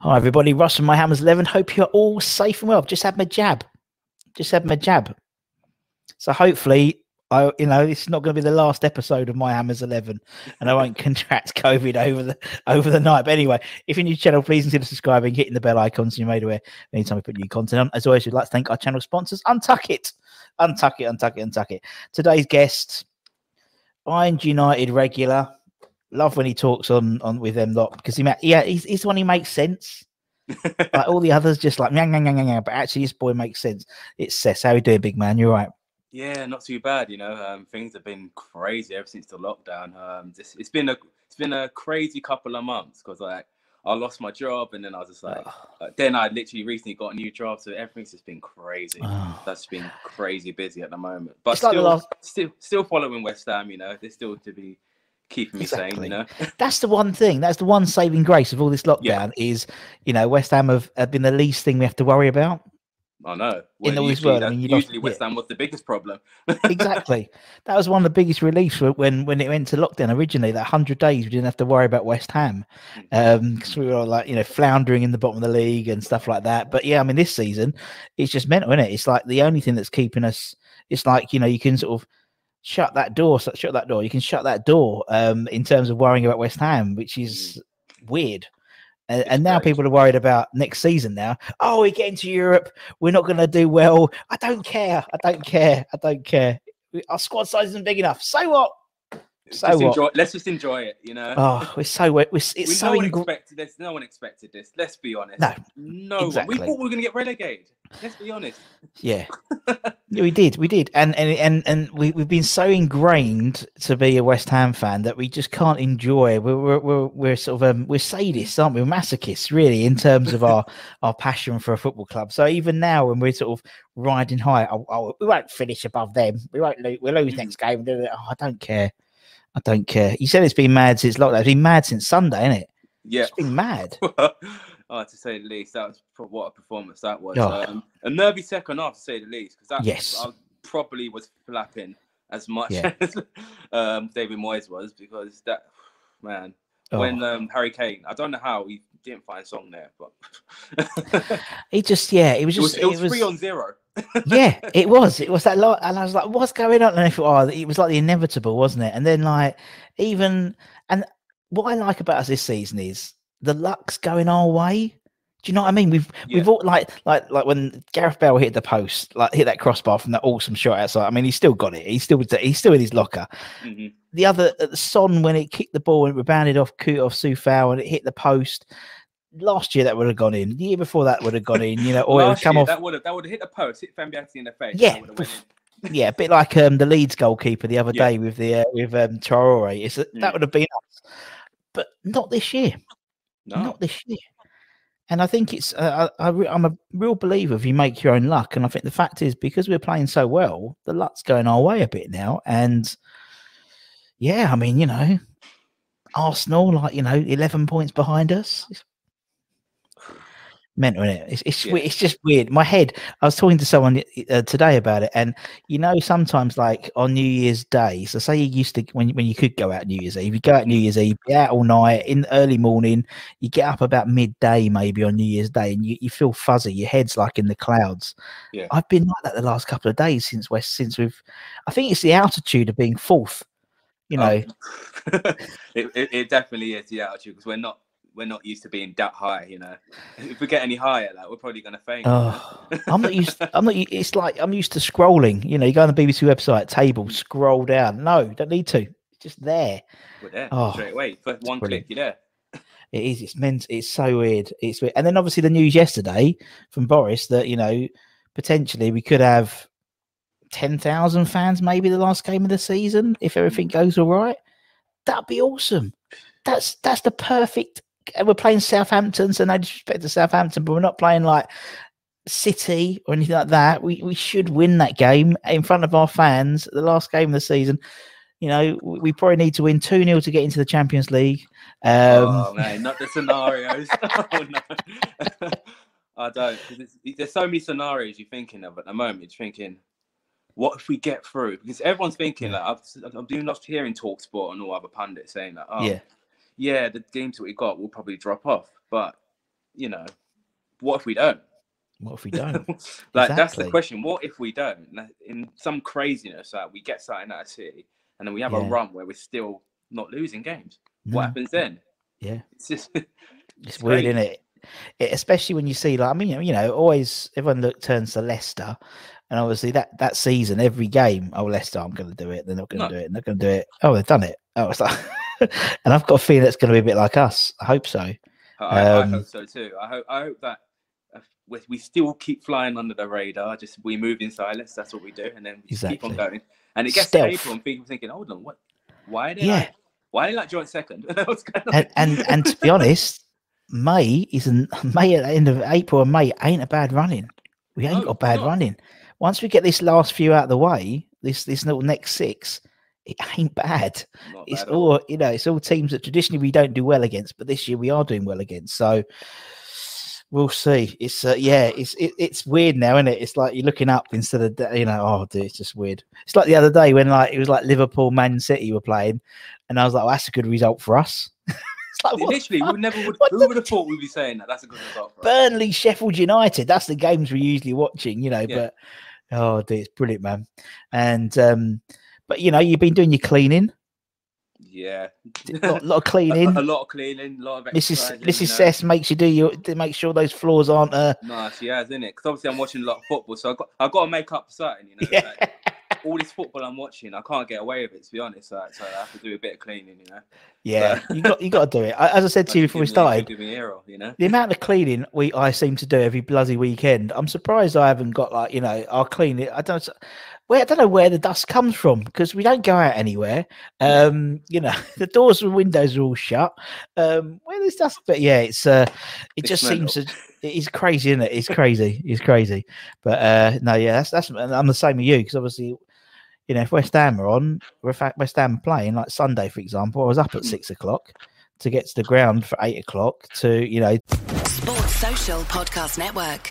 Hi, everybody. Russ from My Hammers 11. Hope you're all safe and well. I've just had my jab. Just had my jab. So hopefully, I, you know, this is not going to be the last episode of My Hammers 11, and I won't contract COVID over the over the night. But anyway, if you're new to the channel, please consider subscribing, hitting the bell icon so you're made aware anytime we put new content on. As always, we'd like to thank our channel sponsors, Untuck It, Untuck It, Untuck It, Untuck It. Today's guest, Iron United regular. Love when he talks on on with them lot because he ma- yeah he's, he's the one who makes sense. like all the others just like yang, yang, yang, but actually this boy makes sense. It's Sess. How you doing, big man? You're right. Yeah, not too bad. You know, um, things have been crazy ever since the lockdown. Um, it's, it's been a it's been a crazy couple of months because like I lost my job and then I was just like, uh, then I literally recently got a new job, so everything's just been crazy. Oh. That's been crazy busy at the moment, but It's like still, last- still, still following West Ham. You know, they're still to be keeping me sane. Exactly. You know, That's the one thing. That's the one saving grace of all this lockdown Yeah. is, you know, West Ham have, have been the least thing we have to worry about. I know. In all this usually world, I mean, you lost- usually West yeah. Ham was the biggest problem. exactly. That was one of the biggest reliefs when when it went to lockdown originally. That hundred days we didn't have to worry about West Ham mm-hmm. um, because we were like you know floundering in the bottom of the league and stuff like that. But yeah, I mean this season it's just mental, isn't it? It's like the only thing that's keeping us. It's like you know you can sort of shut that door, shut that door. You can shut that door um, in terms of worrying about West Ham, which is weird. And, and now people are worried about next season. Now, oh, we get into Europe, we're not going to do well. I don't care. I don't care. I don't care. Our squad size isn't big enough. So what? So Just enjoy, let's just enjoy it. You know. Oh, we're so we're, it's we so no one ingr- expected this. No one expected this. Let's be honest. No, no one. We thought we were going to get relegated. Let's be honest. yeah. Yeah, we did, we did, and and and and we we've been so ingrained to be a West Ham fan that we just can't enjoy. We're we're we're, we're sort of um, we're sadists, aren't we? We're masochists, really, in terms of our our passion for a football club. So even now, when we're sort of riding high, oh, oh, we won't finish above them. We won't lose. We'll lose next game. Oh, I don't care. I don't care. You said it's been mad since lockdown. It's been mad since Sunday, isn't it? Yeah. It's been mad. oh, to say the least, that was what a performance that was. Oh. Um, a nervy second half, to say the least, because that Yes. I probably was flapping as much Yeah. as um, David Moyes was because that man when Oh. um, Harry Kane, I don't know how he didn't find a song there, but he just, yeah, it was it was, just, it was three on zero. yeah, it was. It was that lot, and I was like, "What's going on?" And I thought, "Oh, it was like the inevitable, wasn't it?" And then, like, even and what I like about us this season is the luck's going our way. Do you know what I mean? We've we've all like like like when Gareth Bale hit the post, like hit that crossbar from that awesome shot outside. I mean, he's still got it. He's still he's still in his locker. Mhm. The other uh, Son when it kicked the ball and it rebounded off Kutov Sufal and it hit the post. Last year that would have gone in. The year before that would have gone in. You know, or it would come year, off. that would have that would have hit the post, hit Fabiański in the face. Yeah, that would've went in. yeah, a bit like um, the Leeds goalkeeper the other Yeah. day with the uh, with um, Traore. It's that Mm. that would have been us, but not this year. No. Not this year. And I think it's uh, I, I'm a real believer if you make your own luck. And I think the fact is because we're playing so well, the luck's going our way a bit now. And yeah, I mean, you know, Arsenal, like you know, eleven points behind us. It's mental, it? It's it's, Yeah. it's just weird. My head. I was talking to someone uh, today about it, and you know, sometimes like on New Year's Day. So say you used to when when you could go out New Year's Eve, you go out New Year's Eve, be out all night in the early morning. You get up about midday, maybe on New Year's Day, and you, you feel fuzzy. Your head's like in the clouds. Yeah. I've been like that the last couple of days since West. Since we've, I think it's the altitude of being fourth. You know, Oh. it, it, it definitely is the attitude because we're not we're not used to being that high. You know, if we get any higher, like we're probably gonna faint. Oh, I'm not used. I'm not. It's like I'm used to scrolling. You know, you go on the BBC website table, mm. scroll down. No, don't need to. It's just there. we're there oh, straight away. First one brilliant. click, you're there. It is. It's meant. It's so weird. It's weird. And then obviously the news yesterday from Boris that you know potentially we could have ten thousand fans maybe the last game of the season if mm. everything goes all right. That'd be awesome. That's that's the perfect. And we're playing Southampton, so no disrespect to Southampton, but we're not playing like City or anything like that. We we should win that game in front of our fans. The last game of the season. You know, we we probably need to win 2 0 to get into the Champions League. Um, oh man, not the scenarios. oh no, I don't. there's so many scenarios you're thinking of at the moment. You're thinking, what if we get through? Because everyone's thinking like I've, I'm doing lots hearing talk sport and all other pundits saying that. Oh, Yeah. Yeah, the games that we got will probably drop off. But you know, what if we don't? What if we don't? like that's the question. What if we don't? In some craziness, like we get something out of City, and then we have a run where we're still not losing games. No. What mm. happens then? Yeah. It's just It's weird, crazy. isn't it? it? Especially when you see, like, I mean, you know, you know, always everyone look turns to Leicester, and obviously that that season, every game, oh Leicester, I'm going to do it. They're not going to No. do it. They're not going to do it. Oh, they've done it. Oh, it's like, and I've got a feeling it's going to be a bit like us. I hope so. I, I Um, hope so too. I hope I hope that uh, we, we still keep flying under the radar. Just we move in silence. That's what we do, and then we just keep on going. And it gets Stealth. to April, and people thinking, "Hold on, what? Why are they Yeah. like? Why they like joint second? What's going on?" And and and to be honest, May isn't May at the end of April and May ain't a bad running. We ain't No, got bad not. running. Once we get this last few out of the way, this this little next six, it ain't bad. Not it's bad all. all you know it's all teams that traditionally we don't do well against but this year we are doing well against so we'll see it's uh, yeah it's it, it's weird now isn't it it's like you're looking up instead of you know oh dude, it's just weird it's like the other day when like it was like liverpool man city were playing and i was like well, that's a good result for us it's like Literally, we never would. Who would have thought we'd be saying that? That's a good result for us. burnley sheffield united that's the games we're usually watching you know Yeah. but oh dude, it's brilliant man and um but you know you've been doing your cleaning Yeah, a lot, lot of cleaning a lot of cleaning, a lot of Mrs. Mrs. Cess makes you do your make sure those floors aren't uh No, she has, isn't it? Because obviously I'm watching a lot of football, so I got I got to make up for something. You know, yeah. like, all this football I'm watching, I can't get away with it. To be honest, like, so I have to do a bit of cleaning. You know, yeah you got you got to do it I- as I said to you before we started a hero, you know. the amount of cleaning we I seem to do every bloody weekend I'm surprised I haven't got like you know I'll clean it I don't s- where I don't know where the dust comes from because we don't go out anywhere. Um you know the doors and windows are all shut. Um where there's dust but yeah it's uh it It's just seems mental. to it is crazy isn't it? It's crazy. It's crazy. But uh no yeah that's that's I'm the same with you because obviously you know, if West Ham are on, or if West Ham are playing, like Sunday, for example, I was up at six o'clock to get to the ground for eight o'clock to, you know, Sports Social Podcast Network.